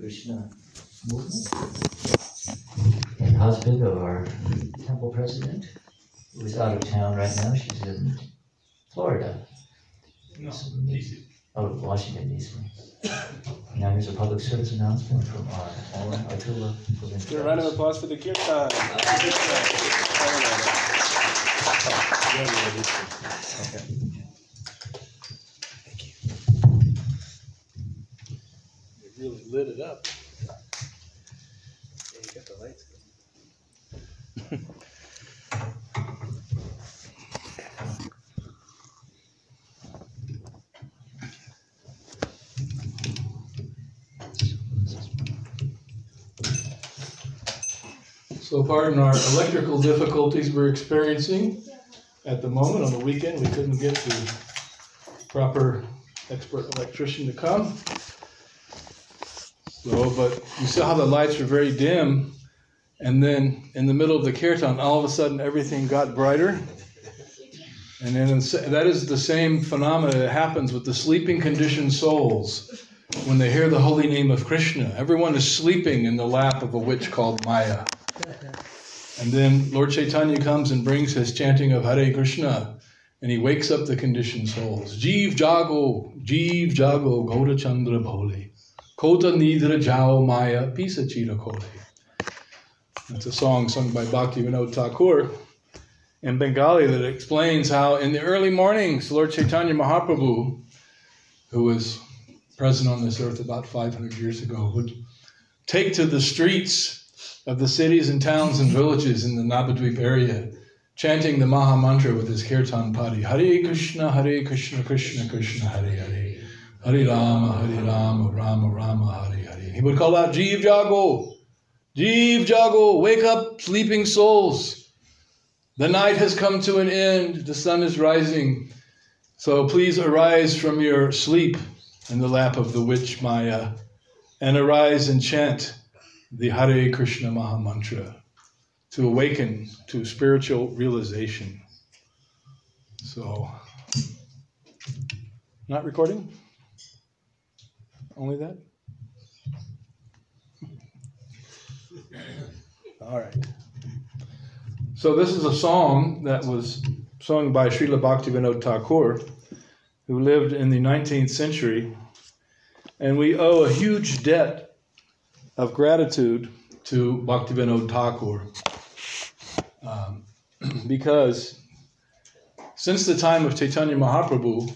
Krishna movement and husband of our temple president, who is out of town right now. She's in Florida. No, DC. Oh, Washington D.C. Now here's a public service announcement from our our Atula. Give a round of applause for the kirtan. Okay. Really lit it up. Yeah, you got the lights. So pardon our electrical difficulties we're experiencing at the moment. On the weekend, we couldn't get the proper expert electrician to come. So, but you saw how the lights were very dim, and then in the middle of the kirtan, all of a sudden everything got brighter. And then that is the same phenomena that happens with the sleeping conditioned souls when they hear the holy name of Krishna. Everyone is sleeping in the lap of a witch called Maya. And then Lord Chaitanya comes and brings his chanting of Hare Krishna, and he wakes up the conditioned souls. Jeev Jago, Jeev Jago, Gaura Chandra Bhole, Kota Nidra Jao Maya, Pisa Chira Kole. It's a song sung by Bhakti Vinod Thakur in Bengali that explains how in the early mornings, Lord Chaitanya Mahaprabhu, who was present on this earth about 500 years ago, would take to the streets of the cities and towns and villages in the Navadvip area, chanting the Maha Mantra with his kirtan padi Hare Krishna, Hare Krishna, Krishna Krishna, Hare Hare, Hare Rama, Hare Rama, Rama Rama, Hare Hare. He would call out Jeev Jago, Jeev Jago, wake up, sleeping souls. The night has come to an end, the sun is rising. So please arise from your sleep in the lap of the witch Maya and arise and chant the Hare Krishna Maha Mantra to awaken to spiritual realization. So, not recording? Only that? All right. So, this is a song that was sung by Srila Bhaktivinoda Thakur, who lived in the 19th century. And we owe a huge debt of gratitude to Bhaktivinoda Thakur um, because since the time of Chaitanya Mahaprabhu,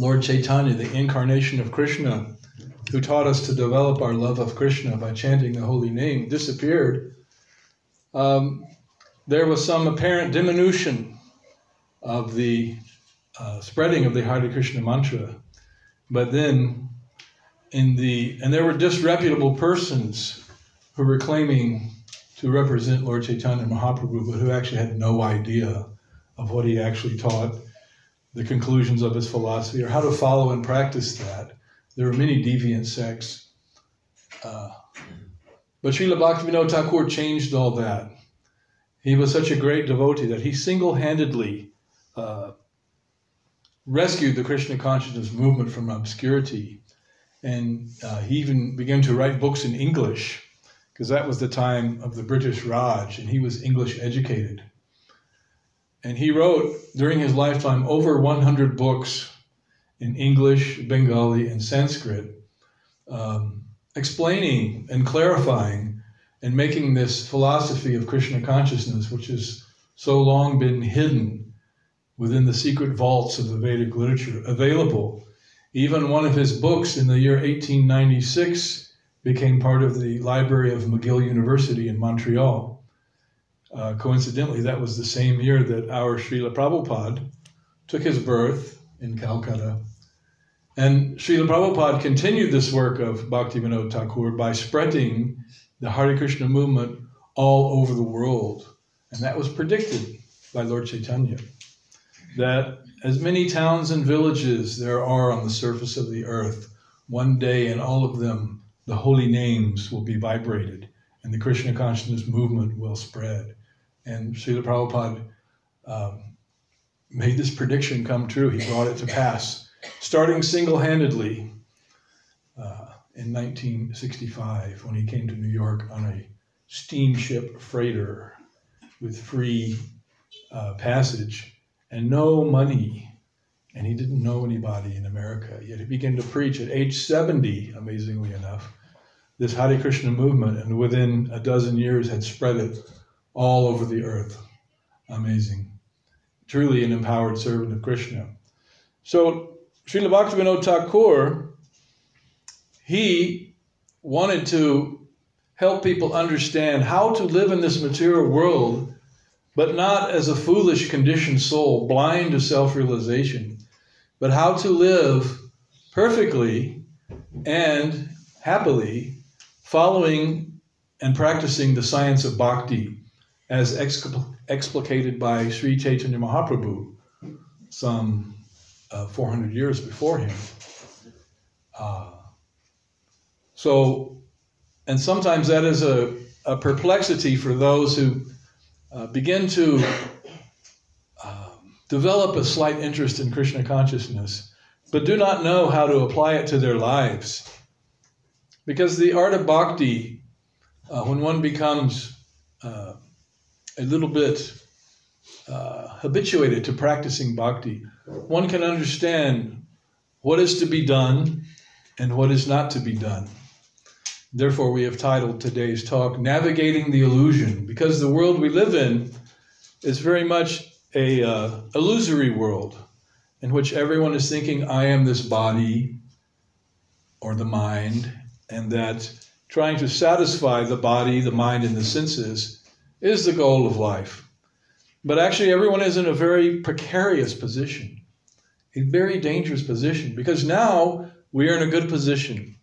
Lord Chaitanya, the incarnation of Krishna, who taught us to develop our love of Krishna by chanting the holy name, disappeared, um, there was some apparent diminution of the uh, spreading of the Hare Krishna mantra. But then in the and there were disreputable persons who were claiming to represent Lord Chaitanya Mahaprabhu, but who actually had no idea of what he actually taught, the conclusions of his philosophy, or how to follow and practice that. There were many deviant sects. Uh, but Srila Bhaktivinoda Thakur changed all that. He was such a great devotee that he single handedly uh, rescued the Krishna consciousness movement from obscurity and uh, he even began to write books in English because that was the time of the British Raj, and he was English educated. And he wrote during his lifetime over 100 books in English, Bengali, and Sanskrit, um, explaining and clarifying and making this philosophy of Krishna consciousness, which has so long been hidden within the secret vaults of the Vedic literature, available even one of his books in the year 1896 became part of the library of McGill University in Montreal. Uh, coincidentally, that was the same year that our Srila Prabhupada took his birth in Calcutta. And Srila Prabhupada continued this work of Bhakti Bhaktivinoda Thakur by spreading the Hare Krishna movement all over the world. And that was predicted by Lord Chaitanya. That as many towns and villages there are on the surface of the earth, one day in all of them the holy names will be vibrated and the Krishna consciousness movement will spread. And Srila Prabhupada um, made this prediction come true. He brought it to pass, starting single handedly uh, in 1965 when he came to New York on a steamship freighter with free uh, passage and no money. And he didn't know anybody in America. Yet he began to preach at age 70, amazingly enough, this Hare Krishna movement, and within a dozen years had spread it all over the earth. Amazing. Truly an empowered servant of Krishna. So, Srila Bhaktivinoda Thakur, he wanted to help people understand how to live in this material world, but not as a foolish, conditioned soul, blind to self realization, but how to live perfectly and happily following and practicing the science of bhakti as explicated by Sri Chaitanya Mahaprabhu some uh, 400 years before him. Uh, so, and sometimes that is a, a perplexity for those who uh, begin to um, develop a slight interest in Krishna consciousness, but do not know how to apply it to their lives. Because the art of bhakti, uh, when one becomes uh, a little bit uh, habituated to practicing bhakti, one can understand what is to be done and what is not to be done. Therefore, we have titled today's talk Navigating the Illusion, because the world we live in is very much a uh, illusory world in which everyone is thinking, I am this body or the mind, and that trying to satisfy the body, the mind, and the senses is the goal of life. But actually, everyone is in a very precarious position, a very dangerous position, because now we are in a good position.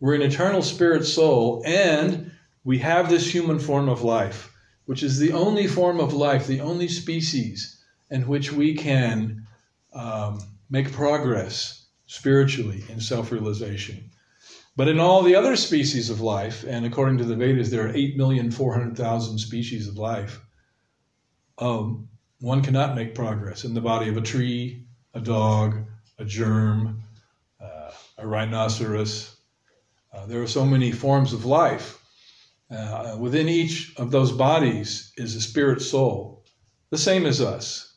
We're an eternal spirit soul, and we have this human form of life, which is the only form of life, the only species in which we can um, make progress spiritually in self realization. But in all the other species of life, and according to the Vedas, there are 8,400,000 species of life, um, one cannot make progress in the body of a tree, a dog, a germ, uh, a rhinoceros. Uh, there are so many forms of life. Uh, within each of those bodies is a spirit soul, the same as us.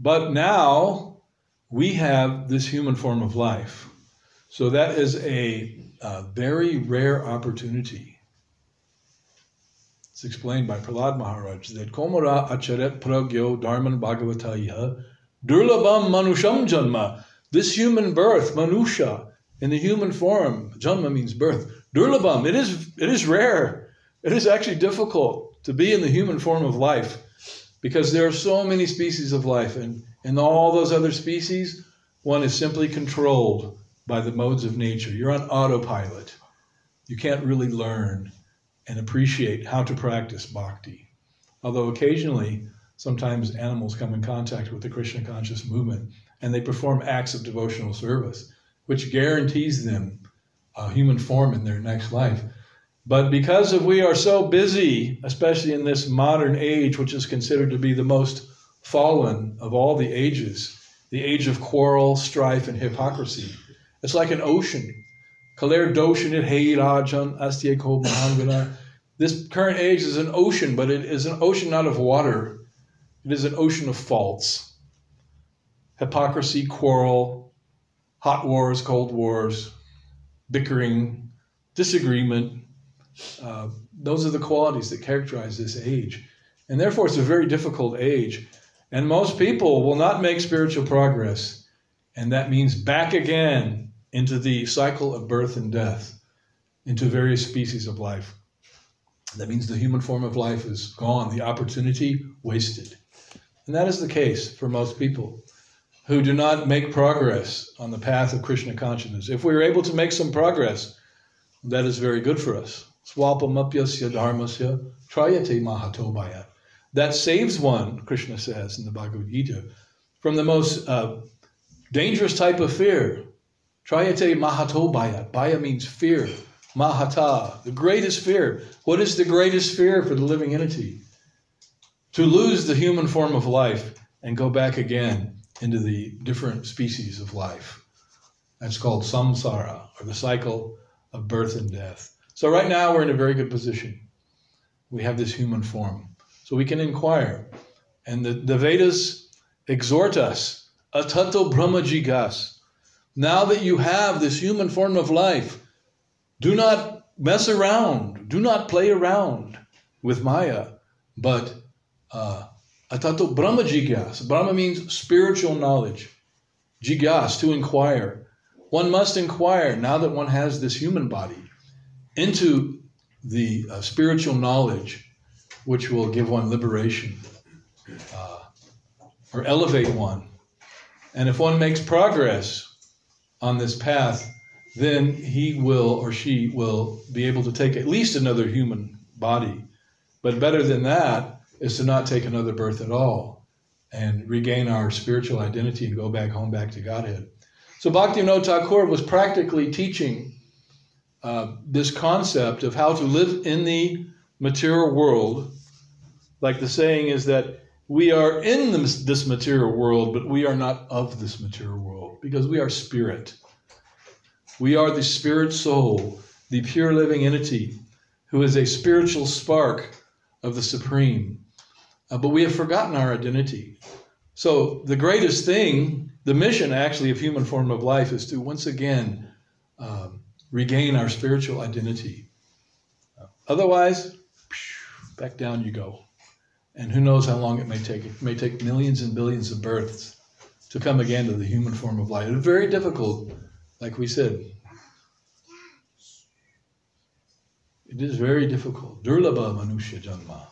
But now we have this human form of life. So that is a a very rare opportunity. It's explained by Prahlad Maharaj that Komara Acharet Pragyo Dharman Bhagavataya Durlabam Manusham Janma. This human birth, Manusha, in the human form, Janma means birth. Durlabam, it is, it is rare. It is actually difficult to be in the human form of life because there are so many species of life, and in all those other species, one is simply controlled by the modes of nature. You're on autopilot. You can't really learn and appreciate how to practice bhakti. Although occasionally, sometimes animals come in contact with the Krishna conscious movement and they perform acts of devotional service, which guarantees them a human form in their next life. But because of we are so busy, especially in this modern age, which is considered to be the most fallen of all the ages, the age of quarrel, strife, and hypocrisy, it's like an ocean. Kaler doshin hey rajan astyeko mahangana. This current age is an ocean, but it is an ocean not of water. It is an ocean of faults. Hypocrisy, quarrel, hot wars, cold wars, bickering, disagreement. Uh, those are the qualities that characterize this age. And therefore, it's a very difficult age. And most people will not make spiritual progress. And that means back again into the cycle of birth and death, into various species of life. That means the human form of life is gone, the opportunity wasted. And that is the case for most people who do not make progress on the path of Krishna consciousness. If we are able to make some progress, that is very good for us. Swapamapyasya dharmasya trayate mahatobaya. That saves one, Krishna says in the Bhagavad Gita, from the most uh, dangerous type of fear, Trayate mahato baya. Means fear. Mahata, the greatest fear. What is the greatest fear for the living entity? To lose the human form of life and go back again into the different species of life. That's called samsara, or the cycle of birth and death. So right now we're in a very good position. We have this human form. So we can inquire. And the, the Vedas exhort us, atato brahmajigas. Now that you have this human form of life, do not mess around, do not play around with Maya, but uh, atato brahma. Brahma means spiritual knowledge. Jigas, to inquire. One must inquire, now that one has this human body, into the uh, spiritual knowledge which will give one liberation uh, or elevate one. And if one makes progress on this path, then he will or she will be able to take at least another human body. But better than that is to not take another birth at all and regain our spiritual identity and go back home, back to Godhead. So Bhaktivinoda Thakur was practically teaching uh, this concept of how to live in the material world. Like the saying is that we are in this material world, but we are not of this material world because we are spirit. We are the spirit soul, the pure living entity who is a spiritual spark of the Supreme. Uh, but we have forgotten our identity. So, the greatest thing, the mission actually of human form of life, is to once again um, regain our spiritual identity. Otherwise, back down you go. And who knows how long it may take. It may take millions and billions of births to come again to the human form of life. It's very difficult, like we said. It is very difficult. Durlabha Manusha Janma.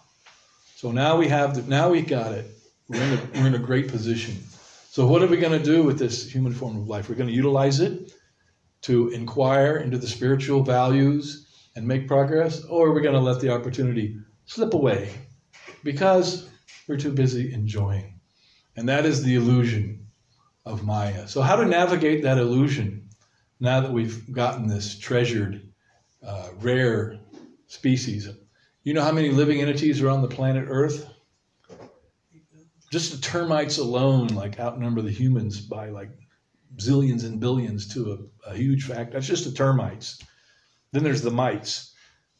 So now we have the, now we got it. We're in, a, we're in a great position. So what are we going to do with this human form of life? We're going to utilize it to inquire into the spiritual values and make progress, or are we going to let the opportunity slip away because we're too busy enjoying? And that is the illusion of Maya. So, how to navigate that illusion now that we've gotten this treasured, uh, rare species? You know how many living entities are on the planet Earth? Just the termites alone, like outnumber the humans by like zillions and billions to a, a huge fact. That's just the termites. Then there's the mites.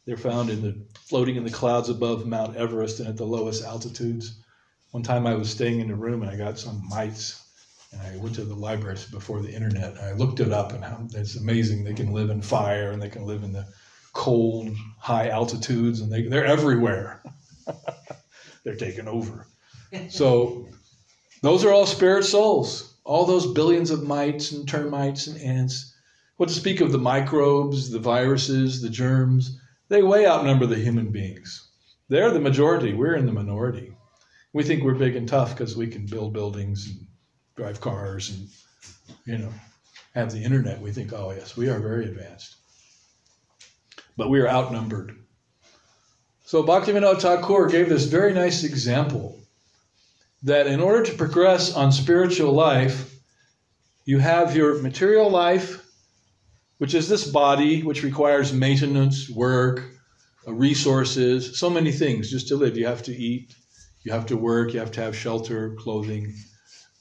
They're found in the floating in the clouds above Mount Everest and at the lowest altitudes. One time I was staying in a room and I got some mites, and I went to the library before the internet. I looked it up and how it's amazing. They can live in fire and they can live in the cold, high altitudes, and they, they're everywhere. they're taking over. So those are all spirit souls all those billions of mites and termites and ants. What to speak of the microbes, the viruses, the germs? They way outnumber the human beings. They're the majority. We're in the minority. We think we're big and tough because we can build buildings and drive cars and, you know, have the internet. We think, oh, yes, we are very advanced. But we are outnumbered. So Bhaktivinoda Thakur gave this very nice example that in order to progress on spiritual life, you have your material life, which is this body, which requires maintenance, work, uh, resources, so many things just to live. You have to eat, you have to work, you have to have shelter, clothing.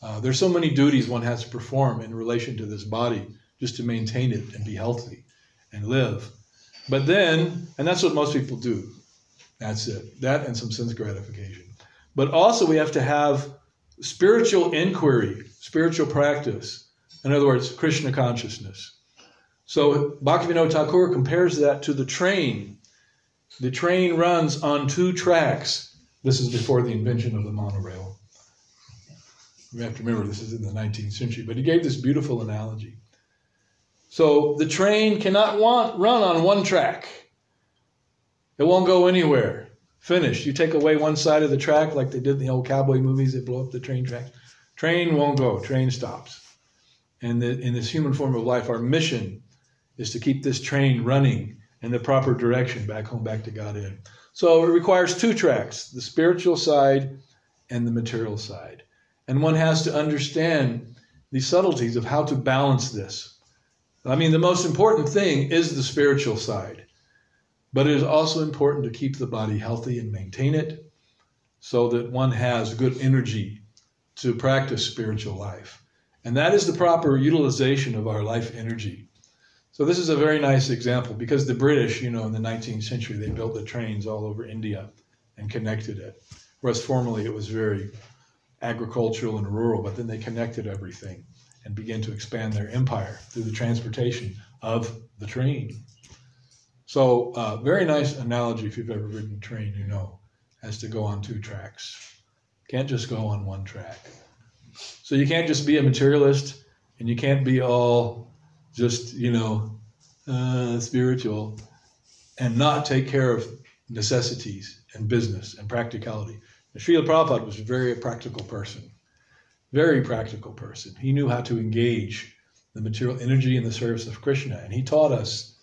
Uh, there's so many duties one has to perform in relation to this body just to maintain it and be healthy and live. But then, and that's what most people do. That's it. That and some sense gratification. But also, we have to have spiritual inquiry, spiritual practice. In other words, Krishna consciousness. So Bhaktivinoda Thakur compares that to the train. The train runs on two tracks. This is before the invention of the monorail. We have to remember this is in the 19th century, but he gave this beautiful analogy. So the train cannot want, run on one track. It won't go anywhere. Finished. You take away one side of the track, like they did in the old cowboy movies, they blow up the train track. Train won't go. Train stops. And the, in this human form of life, our mission is to keep this train running in the proper direction, back home, back to Godhead. So it requires two tracks: the spiritual side and the material side. And one has to understand the subtleties of how to balance this. I mean, the most important thing is the spiritual side. But it is also important to keep the body healthy and maintain it so that one has good energy to practice spiritual life. And that is the proper utilization of our life energy. So this is a very nice example because the British, you know, in the 19th century, they built the trains all over India and connected it. Whereas formerly it was very agricultural and rural, but then they connected everything and began to expand their empire through the transportation of the train. So, uh, very nice analogy if you've ever ridden a train, you know, has to go on two tracks. Can't just go on one track. So, you can't just be a materialist and you can't be all just, you know, uh, spiritual and not take care of necessities and business and practicality. Srila Prabhupada was a very practical person, very practical person. He knew how to engage the material energy in the service of Krishna, and he taught us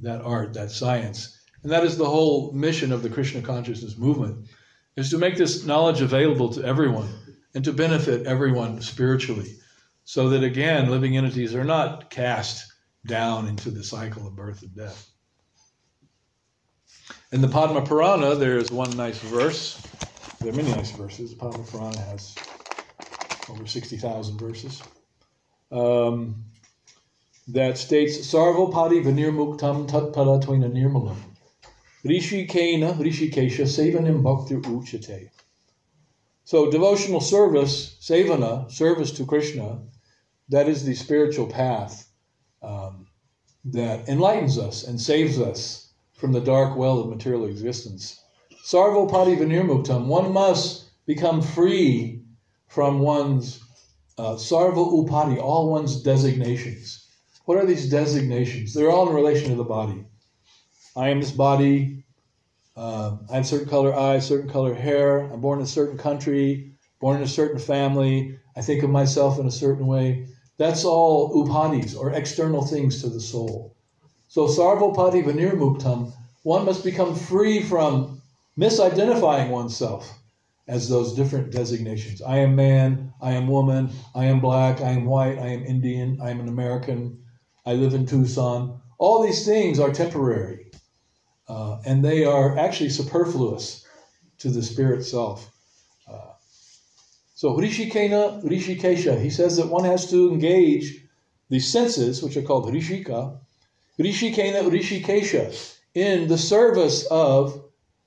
that art, that science. And that is the whole mission of the Krishna consciousness movement, is to make this knowledge available to everyone and to benefit everyone spiritually. So that again, living entities are not cast down into the cycle of birth and death. In the Padma Purana, there is one nice verse. There are many nice verses. The Padma Purana has over 60,000 verses. Um, that states Sarvopadi Vinirmuktam Tatpada Twina Nirmalam. Rishi Kena, Rishi Kesha, Sevanim Bhaktir Uchate. So, devotional service, Sevana, service to Krishna, that is the spiritual path um, that enlightens us and saves us from the dark well of material existence. Sarvopadi Vinirmuktam, one must become free from one's uh, Sarva Upadi, all one's designations. What are these designations? They're all in relation to the body. I am this body. Uh, I have certain color eyes, certain color hair. I'm born in a certain country, born in a certain family. I think of myself in a certain way. That's all upadis or external things to the soul. So sarvopadi vinirmuktam, one must become free from misidentifying oneself as those different designations. I am man, I am woman, I am black, I am white, I am Indian, I am an American, I live in Tucson. All these things are temporary, uh, and they are actually superfluous to the spirit self. Uh, so Rishikena, Rishikesha, he says that one has to engage the senses, which are called Rishika, Rishikena, Rishikesha, in the service of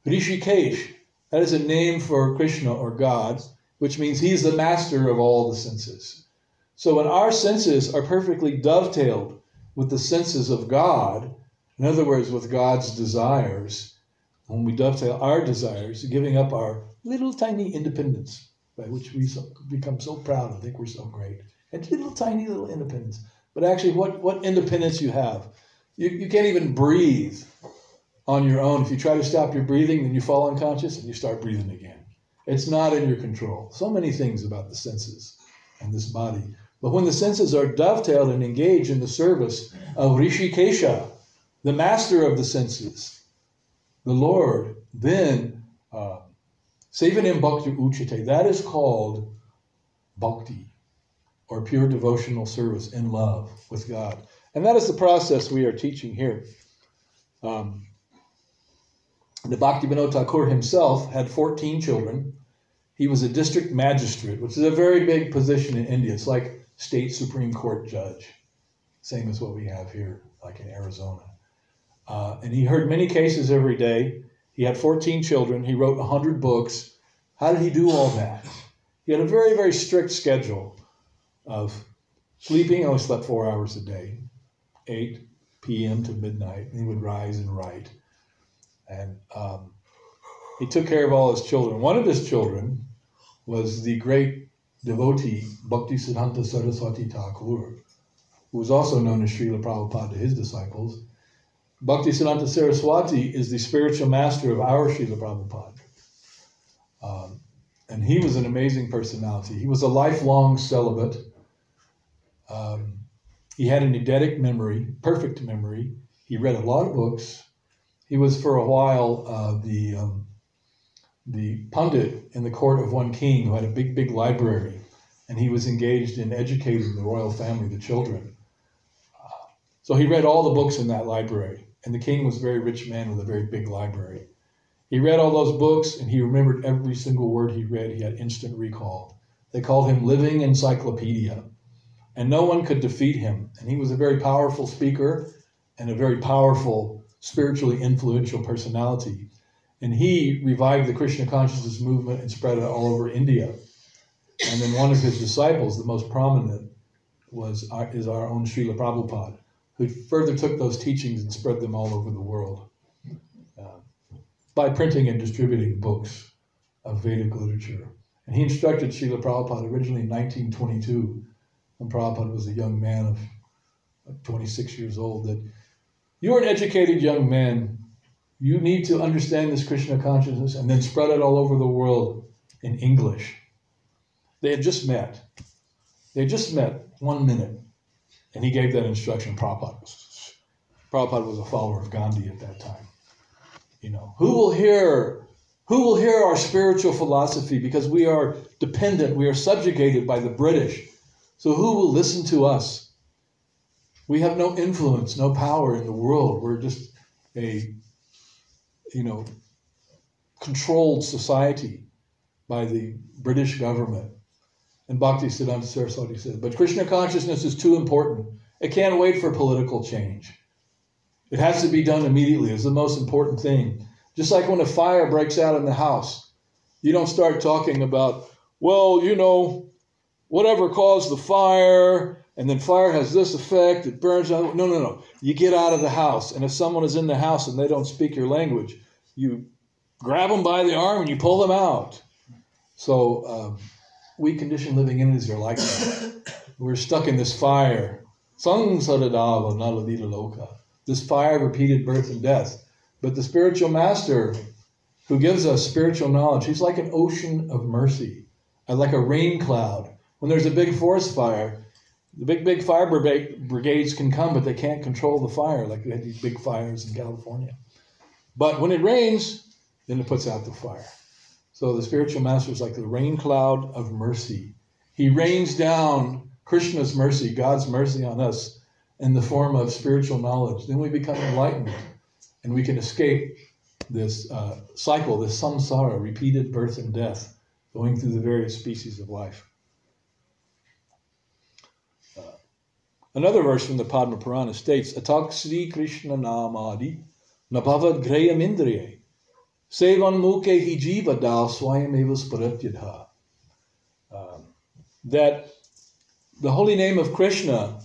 Rishikesh. That is a name for Krishna or God, which means he's the master of all the senses. So when our senses are perfectly dovetailed with the senses of God, in other words, with God's desires, when we dovetail our desires, giving up our little tiny independence, by which we become so proud and think we're so great, and little tiny little independence. But actually, what, what independence you have? You, you can't even breathe on your own. If you try to stop your breathing, then you fall unconscious and you start breathing again. It's not in your control. So many things about the senses and this body. But when the senses are dovetailed and engaged in the service of Rishikesha, the master of the senses, the Lord, then uh, Bhakti Uchite, that is called bhakti, or pure devotional service in love with God. And that is the process we are teaching here. Um, the Bhakti Thakur himself had 14 children. He was a district magistrate, which is a very big position in India. It's like state Supreme Court judge, same as what we have here, like in Arizona. Uh, and he heard many cases every day. He had 14 children. He wrote 100 books. How did he do all that? He had a very, very strict schedule of sleeping. only slept four hours a day, 8 p.m. to midnight. And he would rise and write. And um, he took care of all his children. One of his children was the great devotee Bhaktisiddhanta Saraswati Thakur, who was also known as Srila Prabhupada to his disciples. Bhaktisiddhanta Saraswati is the spiritual master of our Srila Prabhupada. Um, and he was an amazing personality. He was a lifelong celibate. Um, he had an eidetic memory, perfect memory. He read a lot of books. He was for a while uh, the um, the pundit in the court of one king who had a big, big library, and he was engaged in educating the royal family, the children. Uh, so he read all the books in that library, and the king was a very rich man with a very big library. He read all those books, and he remembered every single word he read. He had instant recall. They called him living encyclopedia. and no one could defeat him. And he was a very powerful speaker and a very powerful, spiritually influential personality. And he revived the Krishna consciousness movement and spread it all over India. And then one of his disciples, the most prominent, was our, is our own Srila Prabhupada, who further took those teachings and spread them all over the world uh, by printing and distributing books of Vedic literature. And he instructed Srila Prabhupada originally in 1922, when Prabhupada was a young man of 26 years old, that you're an educated young man. You need to understand this Krishna consciousness and then spread it all over the world in English. They had just met. They had just met one minute. And he gave that instruction. Prabhupada Prabhupada was a follower of Gandhi at that time. You know, who will hear who will hear our spiritual philosophy because we are dependent, we are subjugated by the British. So who will listen to us? We have no influence, no power in the world. We're just a you know controlled society by the British government. And Bhakti Siddhanta Saraswati said, but Krishna consciousness is too important. It can't wait for political change. It has to be done immediately. It's the most important thing. Just like when a fire breaks out in the house, you don't start talking about, well, you know, whatever caused the fire, and then fire has this effect, it burns out. No, no, no. You get out of the house, and if someone is in the house and they don't speak your language, you grab them by the arm and you pull them out. So, um, we conditioned living entities are like that. We're stuck in this fire. This fire repeated birth and death. But the spiritual master who gives us spiritual knowledge, he's like an ocean of mercy, like a rain cloud. When there's a big forest fire, the big, big fire brigades can come, but they can't control the fire like we had these big fires in California. But when it rains, then it puts out the fire. So the spiritual master is like the rain cloud of mercy. He rains down Krishna's mercy, God's mercy on us in the form of spiritual knowledge. Then we become enlightened and we can escape this uh, cycle, this samsara, repeated birth and death, going through the various species of life. Another verse from the Padma Purana states, Atak Sri Krishna Namadi Nabhavad Grayam Indriye Sevanmuke hijiva dal swayameva sparatyadha. Um, that the holy name of Krishna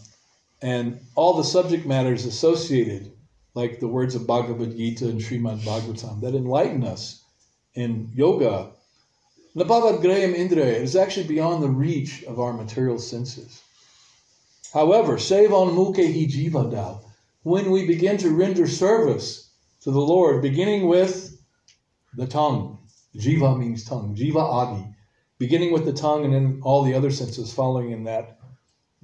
and all the subject matters associated, like the words of Bhagavad Gita and Srimad Bhagavatam, that enlighten us in yoga, Nabhavad Graham Indriya is actually beyond the reach of our material senses. However, Sevan Muke Hijivada, when we begin to render service to the Lord, beginning with the tongue. Jiva means tongue. Jiva Adi. Beginning with the tongue and then all the other senses following in that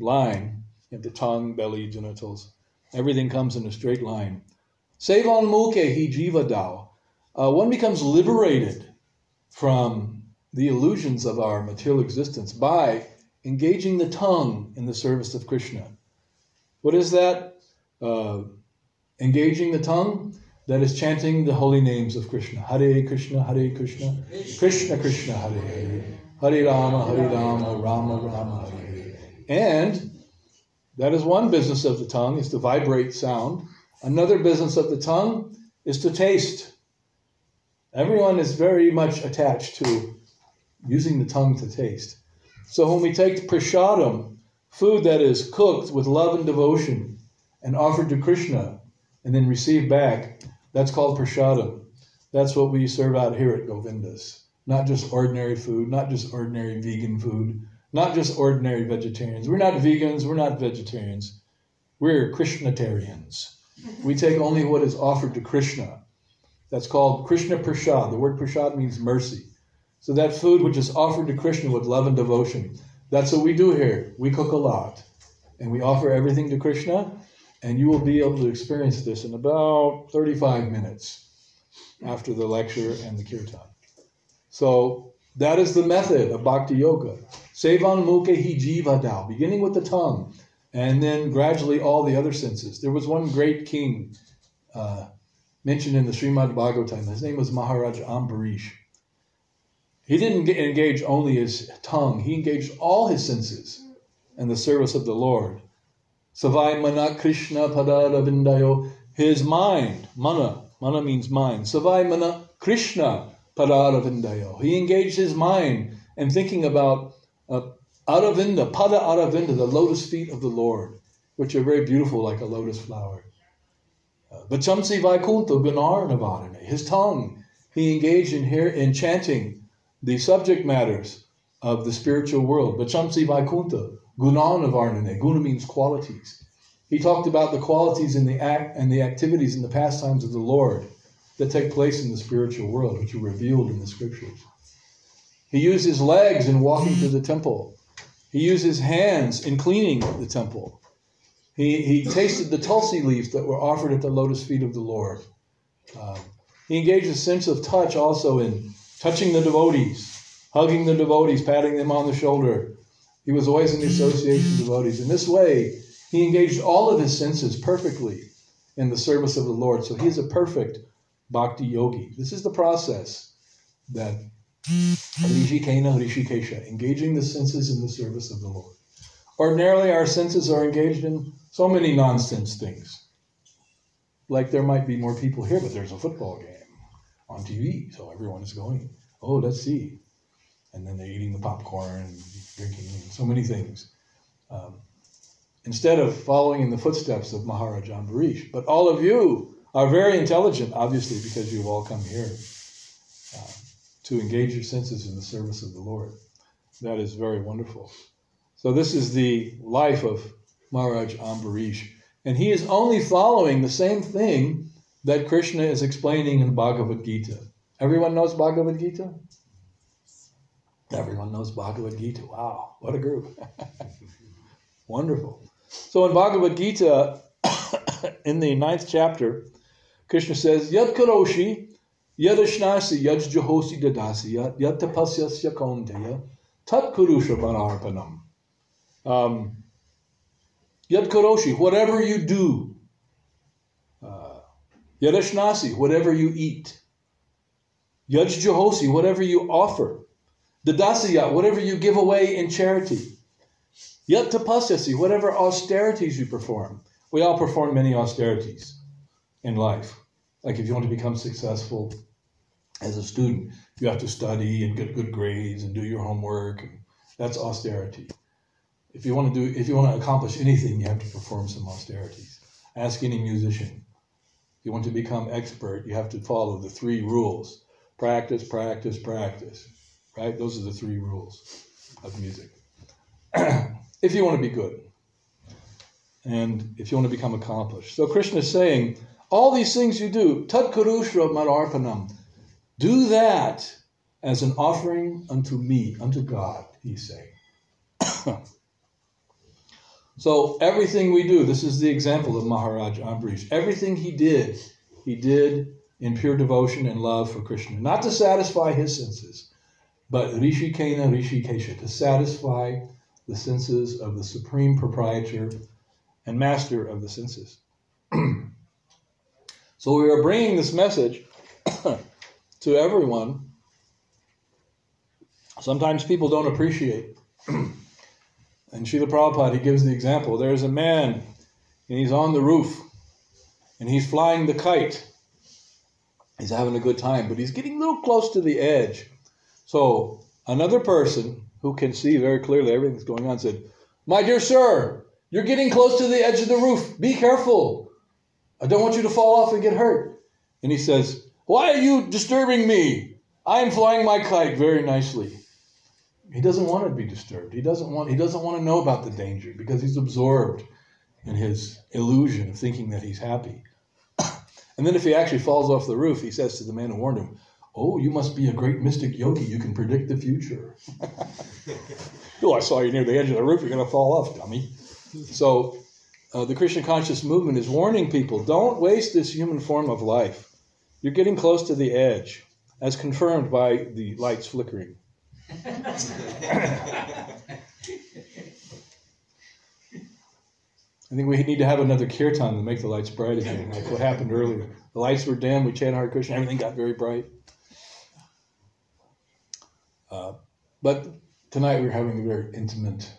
line. the tongue, belly, genitals. Everything comes in a straight line. Sevan muke hi jiva dao. Uh, one becomes liberated from the illusions of our material existence by engaging the tongue in the service of Krishna. What is that? Uh, engaging the tongue? that is chanting the holy names of Krishna. Hare Krishna, Hare Krishna, Krishna Krishna, Hare Hare, Hare Rama, Hare Rama, Rama Rama, Hare. And that is one business of the tongue, is to vibrate sound. Another business of the tongue is to taste. Everyone is very much attached to using the tongue to taste. So when we take prasadam, food that is cooked with love and devotion and offered to Krishna and then received back, that's called prasadam. That's what we serve out here at Govinda's. Not just ordinary food, not just ordinary vegan food, not just ordinary vegetarians. We're not vegans, we're not vegetarians. We're Krishnatarians. We take only what is offered to Krishna. That's called Krishna Prasad. The word prasad means mercy. So that food which is offered to Krishna with love and devotion, that's what we do here. We cook a lot. And we offer everything to Krishna, and you will be able to experience this in about 35 minutes after the lecture and the kirtan. So that is the method of bhakti yoga. Sevan mukhe hi jiva beginning with the tongue, and then gradually all the other senses. There was one great king uh, mentioned in the Srimad Bhagavatam. His name was Maharaj Ambarish. He didn't engage only his tongue, he engaged all his senses in the service of the Lord. Savai mana Krishna padaravindayo. His mind, mana, mana means mind. Savai mana Krishna padaravindayo. He engaged his mind in thinking about uh, Aravinda, pada Aravinda, the lotus feet of the Lord, which are very beautiful like a lotus flower. Uh, Vachamsi Vaikunta Ganar Navarane. His tongue, he engaged in here in chanting the subject matters of the spiritual world. Vachamsi Vaikunta, Gunan Varnane. Guna means qualities. He talked about the qualities and the act and the activities and the pastimes of the Lord that take place in the spiritual world, which are revealed in the scriptures. He used his legs in walking to the temple. He used his hands in cleaning the temple. He, he tasted the tulsi leaves that were offered at the lotus feet of the Lord. Um, he engaged a sense of touch also in touching the devotees, hugging the devotees, patting them on the shoulder. He was always in the association of devotees. In this way, he engaged all of his senses perfectly in the service of the Lord. So he is a perfect bhakti yogi. This is the process that Rishikena Rishikesha, engaging the senses in the service of the Lord. Ordinarily, our senses are engaged in so many nonsense things. Like there might be more people here, but there's a football game on TV, so everyone is going, oh, let's see. And then they're eating the popcorn and drinking and so many things. Um, instead of following in the footsteps of Maharaj Ambarish. But all of you are very intelligent, obviously, because you've all come here uh, to engage your senses in the service of the Lord. That is very wonderful. So, this is the life of Maharaj Ambarish. And he is only following the same thing that Krishna is explaining in Bhagavad Gita. Everyone knows Bhagavad Gita? Everyone knows Bhagavad Gita. Wow, what a group. Wonderful. So in Bhagavad Gita, in the ninth chapter, Krishna says, Yad karoshi, yad jahosi dadasi, yad tapasyasya kaunteya, tat kurusha manarpanam. Um, Yad Karoshi, whatever you do. Uh, Yadashnasi, whatever you eat. Yaj Jehosi, whatever you offer. Dadasya, whatever you give away in charity. Tapasyasi, whatever austerities you perform. We all perform many austerities in life. Like if you want to become successful as a student, you have to study and get good grades and do your homework. That's austerity. If you want to do, if you want to accomplish anything, you have to perform some austerities. Ask any musician. You want to become expert, you have to follow the three rules: practice, practice, practice. Right? Those are the three rules of music. if you want to be good, and if you want to become accomplished. So Krishna is saying, all these things you do, tat kurushra madarpanam, do that as an offering unto me, unto God, he's saying. So everything we do, this is the example of Maharaj Ambarish. Everything he did, he did in pure devotion and love for Krishna. Not to satisfy his senses, but Rishikena Rishikesha, to satisfy the senses of the supreme proprietor and master of the senses. so we are bringing this message to everyone. Sometimes people don't appreciate And Srila Prabhupada, he gives the example. There's a man, and he's on the roof, and he's flying the kite. He's having a good time, but he's getting a little close to the edge. So another person who can see very clearly everything that's going on said, My dear sir, you're getting close to the edge of the roof. Be careful. I don't want you to fall off and get hurt. And he says, Why are you disturbing me? I am flying my kite very nicely. He doesn't want to be disturbed. He doesn't want he doesn't want to know about the danger because he's absorbed in his illusion of thinking that he's happy. and then if he actually falls off the roof, he says to the man who warned him, Oh, you must be a great mystic yogi. You can predict the future. oh, I saw you near the edge of the roof. You're going to fall off, dummy. So, uh, the Krishna conscious movement is warning people don't waste this human form of life. You're getting close to the edge, as confirmed by the lights flickering. I think we need to have another kirtan to make the lights bright again, like what happened earlier. The lights were dim, we chanted Hare Krishna, everything got very bright. Uh, but tonight we're having a very intimate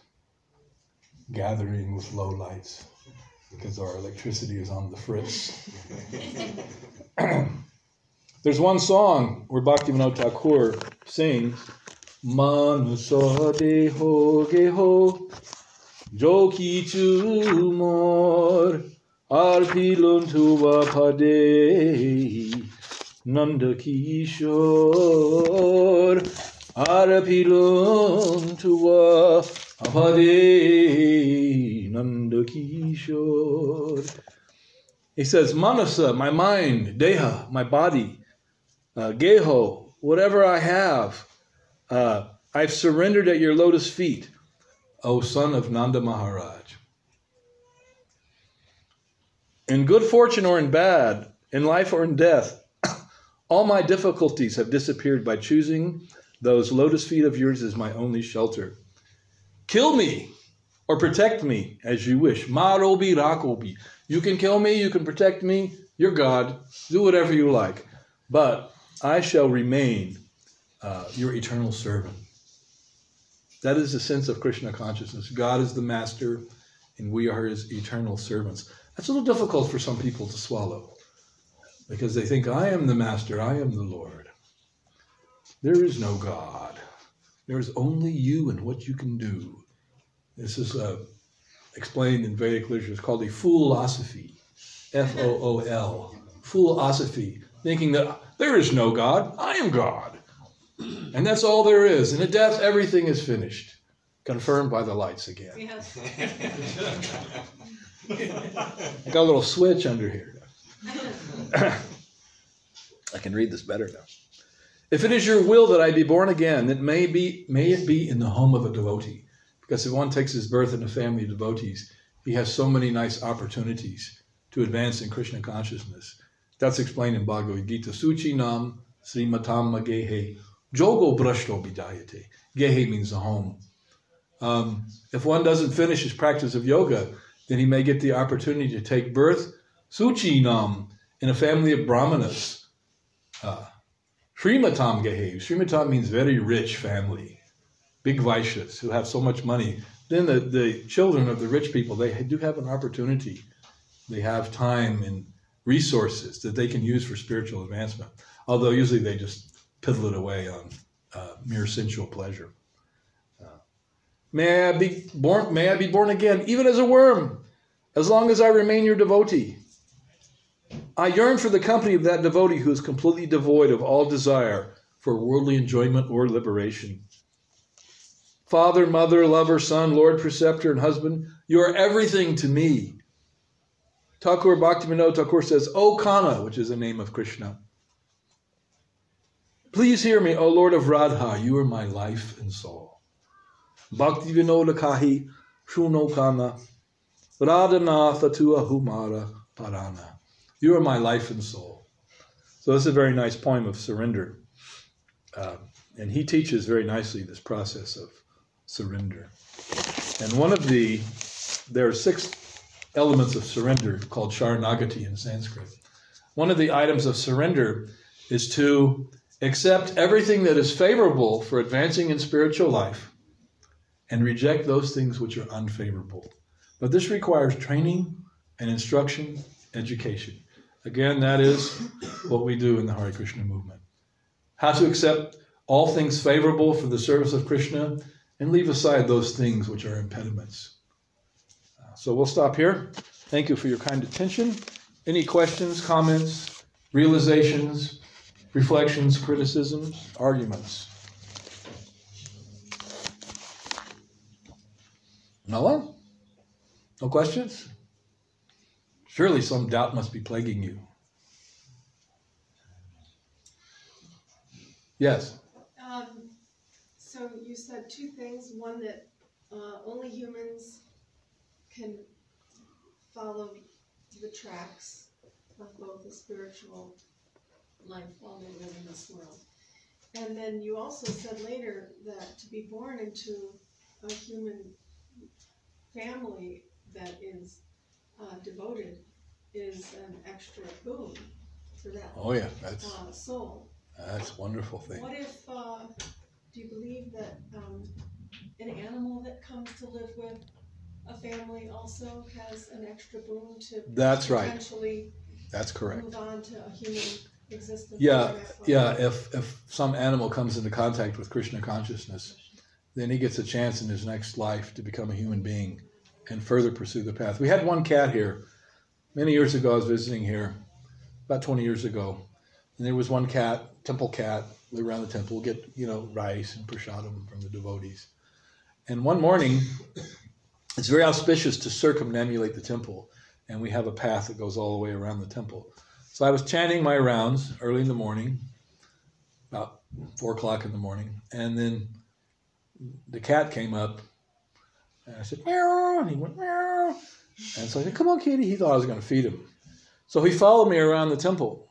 gathering with low lights because our electricity is on the fritz. There's one song where Bhaktivinoda Thakur sings, Manusa deho geho joki chumor arpilun tuva pade nanda kishor arpilun tuva pade nanda kishor he says manasa my mind deha my body uh, Geho, whatever I have, uh, I've surrendered at your lotus feet, O son of Nanda Maharaj. In good fortune or in bad, in life or in death, all my difficulties have disappeared by choosing those lotus feet of yours as my only shelter. Kill me or protect me as you wish. Marobi Rakobi. You can kill me, you can protect me, you're God. Do whatever you like. But I shall remain uh, your eternal servant. That is the sense of Krishna consciousness. God is the master, and we are his eternal servants. That's a little difficult for some people to swallow because they think, I am the master, I am the Lord. There is no God. There is only you and what you can do. This is uh, explained in Vedic literature. It's called a foolosophy. F O O L. Foolosophy. Thinking that there is no God. I am God. And that's all there is. And at death, everything is finished. Confirmed by the lights again. Yes. I got a little switch under here. I can read this better now. If it is your will that I be born again, it may be may it be in the home of a devotee. Because if one takes his birth in a family of devotees, he has so many nice opportunities to advance in Krishna consciousness. That's explained in Bhagavad Gita. Suchi nam srimatam gehe jogo brashto bidayate. Gehe means the home. Um, if one doesn't finish his practice of yoga, then he may get the opportunity to take birth, suchi nam, in a family of brahmanas. Uh, Srimatam Gehe. Srimatam means very rich family, big Vaishyas who have so much money. Then the, the children of the rich people, they do have an opportunity. They have time and resources that they can use for spiritual advancement. Although usually they just piddle it away on uh, mere sensual pleasure. Uh, may I be born? May I be born again, even as a worm, as long as I remain your devotee. I yearn for the company of that devotee who is completely devoid of all desire for worldly enjoyment or liberation. Father, mother, lover, son, Lord, preceptor, and husband, you are everything to me. Thakur Bhaktivinoda Thakur says, O Kana, which is the name of Krishna. Please hear me, O Lord of Radha, you are my life and soul. Bhaktivinoda Kahi, Shuno Kana, Radhanatha Tua Humara Parana. You are my life and soul. So this is a very nice poem of surrender. Uh, and he teaches very nicely this process of surrender. And one of the, there are six elements of surrender called Sharanagati in Sanskrit. One of the items of surrender is to accept everything that is favorable for advancing in spiritual life and reject those things which are unfavorable. But this requires training and instruction, education. Again, that is what we do in the Hare Krishna movement. How to accept all things favorable for the service of Krishna and leave aside those things which are impediments. Uh, so we'll stop here. Thank you for your kind attention. Any questions, comments, realizations, reflections, criticisms, arguments? No one? No questions? Surely some doubt must be plaguing you. Yes. Um, so you said two things. One that uh, only humans can follow the tracks of both the spiritual life while they live in this world. And then you also said later that to be born into a human family that is uh, devoted is an extra boon for that oh yeah that's uh, soul that's a wonderful thing what if uh, do you believe that um, an animal that comes to live with a family also has an extra boon to That's right. potentially That's correct. move on to a human existence. Yeah. Yeah, if, if some animal comes into contact with Krishna consciousness, then he gets a chance in his next life to become a human being and further pursue the path. We had one cat here. Many years ago, I was visiting here, about 20 years ago. And there was one cat, temple cat, live around the temple, get, you know, rice and prasadam from the devotees. And one morning, it's very auspicious to circumambulate the temple. And we have a path that goes all the way around the temple. So I was chanting my rounds early in the morning, about four o'clock in the morning, and then the cat came up, and I said meow, and he went meow, and so I said, "Come on, kitty." He thought I was going to feed him, so he followed me around the temple.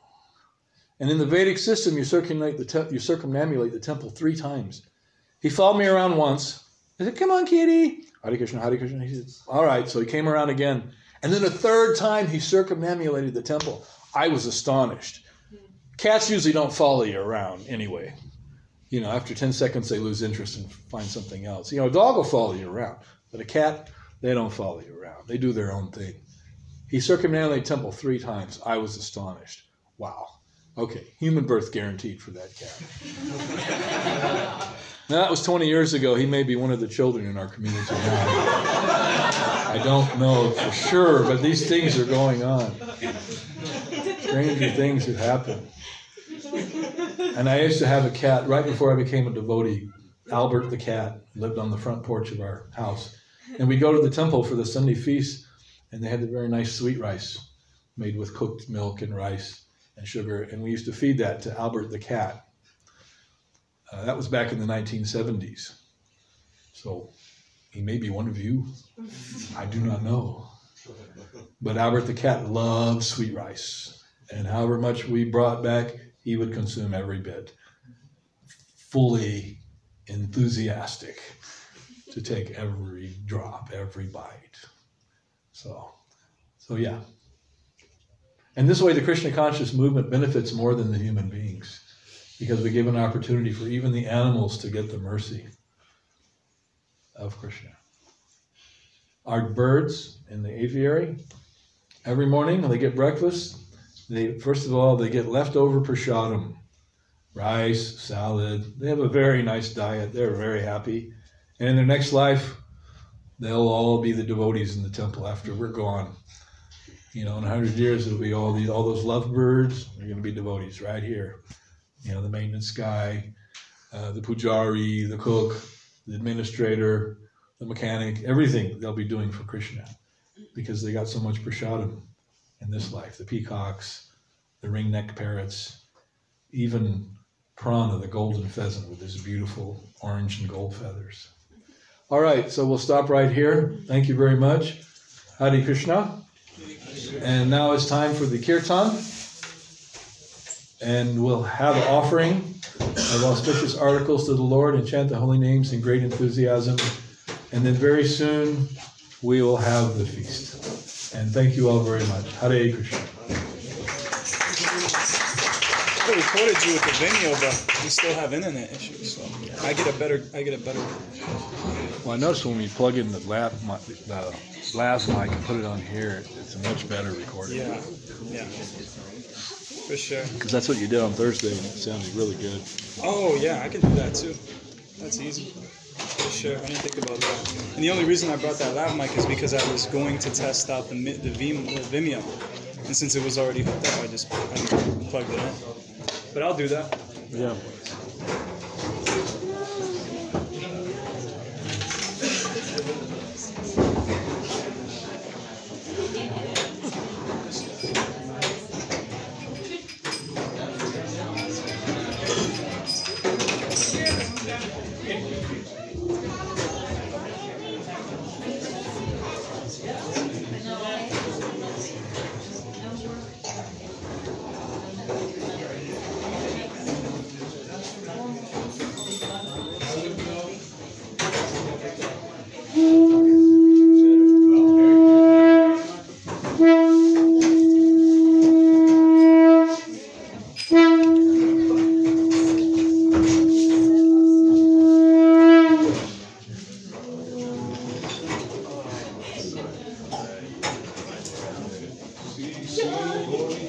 And in the Vedic system, you circumambulate the te- you circumambulate the temple three times. He followed me around once. I said, "Come on, kitty." Hare Krishna, Hare Krishna. He said, "All right." So he came around again, and then a third time he circumambulated the temple. I was astonished. Cats usually don't follow you around anyway. You know, after 10 seconds, they lose interest and find something else. You know, a dog will follow you around, but a cat, they don't follow you around. They do their own thing. He circumambulated the temple three times. I was astonished. Wow. Okay, human birth guaranteed for that cat. now, that was 20 years ago. He may be one of the children in our community now. I don't know for sure, but these things are going on stranger things have happened. And I used to have a cat right before I became a devotee. Albert the cat lived on the front porch of our house. And we'd go to the temple for the Sunday feast, and they had the very nice sweet rice made with cooked milk and rice and sugar. And we used to feed that to Albert the cat. Uh, that was back in the 1970s. So he may be one of you. I do not know. But Albert the cat loved sweet rice and however much we brought back, he would consume every bit, fully enthusiastic to take every drop, every bite. So, so yeah. And this way, the Krishna conscious movement benefits more than the human beings because we give an opportunity for even the animals to get the mercy of Krishna. Our birds in the aviary, every morning when they get breakfast, they first of all they get leftover prasadam, rice, salad. They have a very nice diet. They're very happy, and in their next life, they'll all be the devotees in the temple after we're gone. You know, in hundred years, it'll be all these all those lovebirds. They're going to be devotees right here. You know, the maintenance guy, uh, the pujari, the cook, the administrator, the mechanic, everything they'll be doing for Krishna because they got so much prasadam in this life the peacocks, the ring-necked parrots, even Prana, the golden pheasant with his beautiful orange and gold feathers. All right, so we'll stop right here. Thank you very much. Hare Krishna. And now it's time for the kirtan. And we'll have an offering of auspicious articles to the Lord and chant the holy names in great enthusiasm. And then very soon we will have the feast. And thank you all very much. Hare Krishna. I recorded you with the Vimeo, but we still have internet issues. So I get a better, I get a better. Well, I noticed when we plug in the lap, the lav mic and put it on here, it's a much better recording. Yeah, yeah, for sure. Because that's what you did on Thursday, and it sounded really good. Oh yeah, I can do that too. That's easy. Sure. I didn't think about that. And the only reason I brought that lav mic is because I was going to test out the the Vimeo, and since it was already hooked up, I just I plugged it in. But I'll do that. Yeah. chão.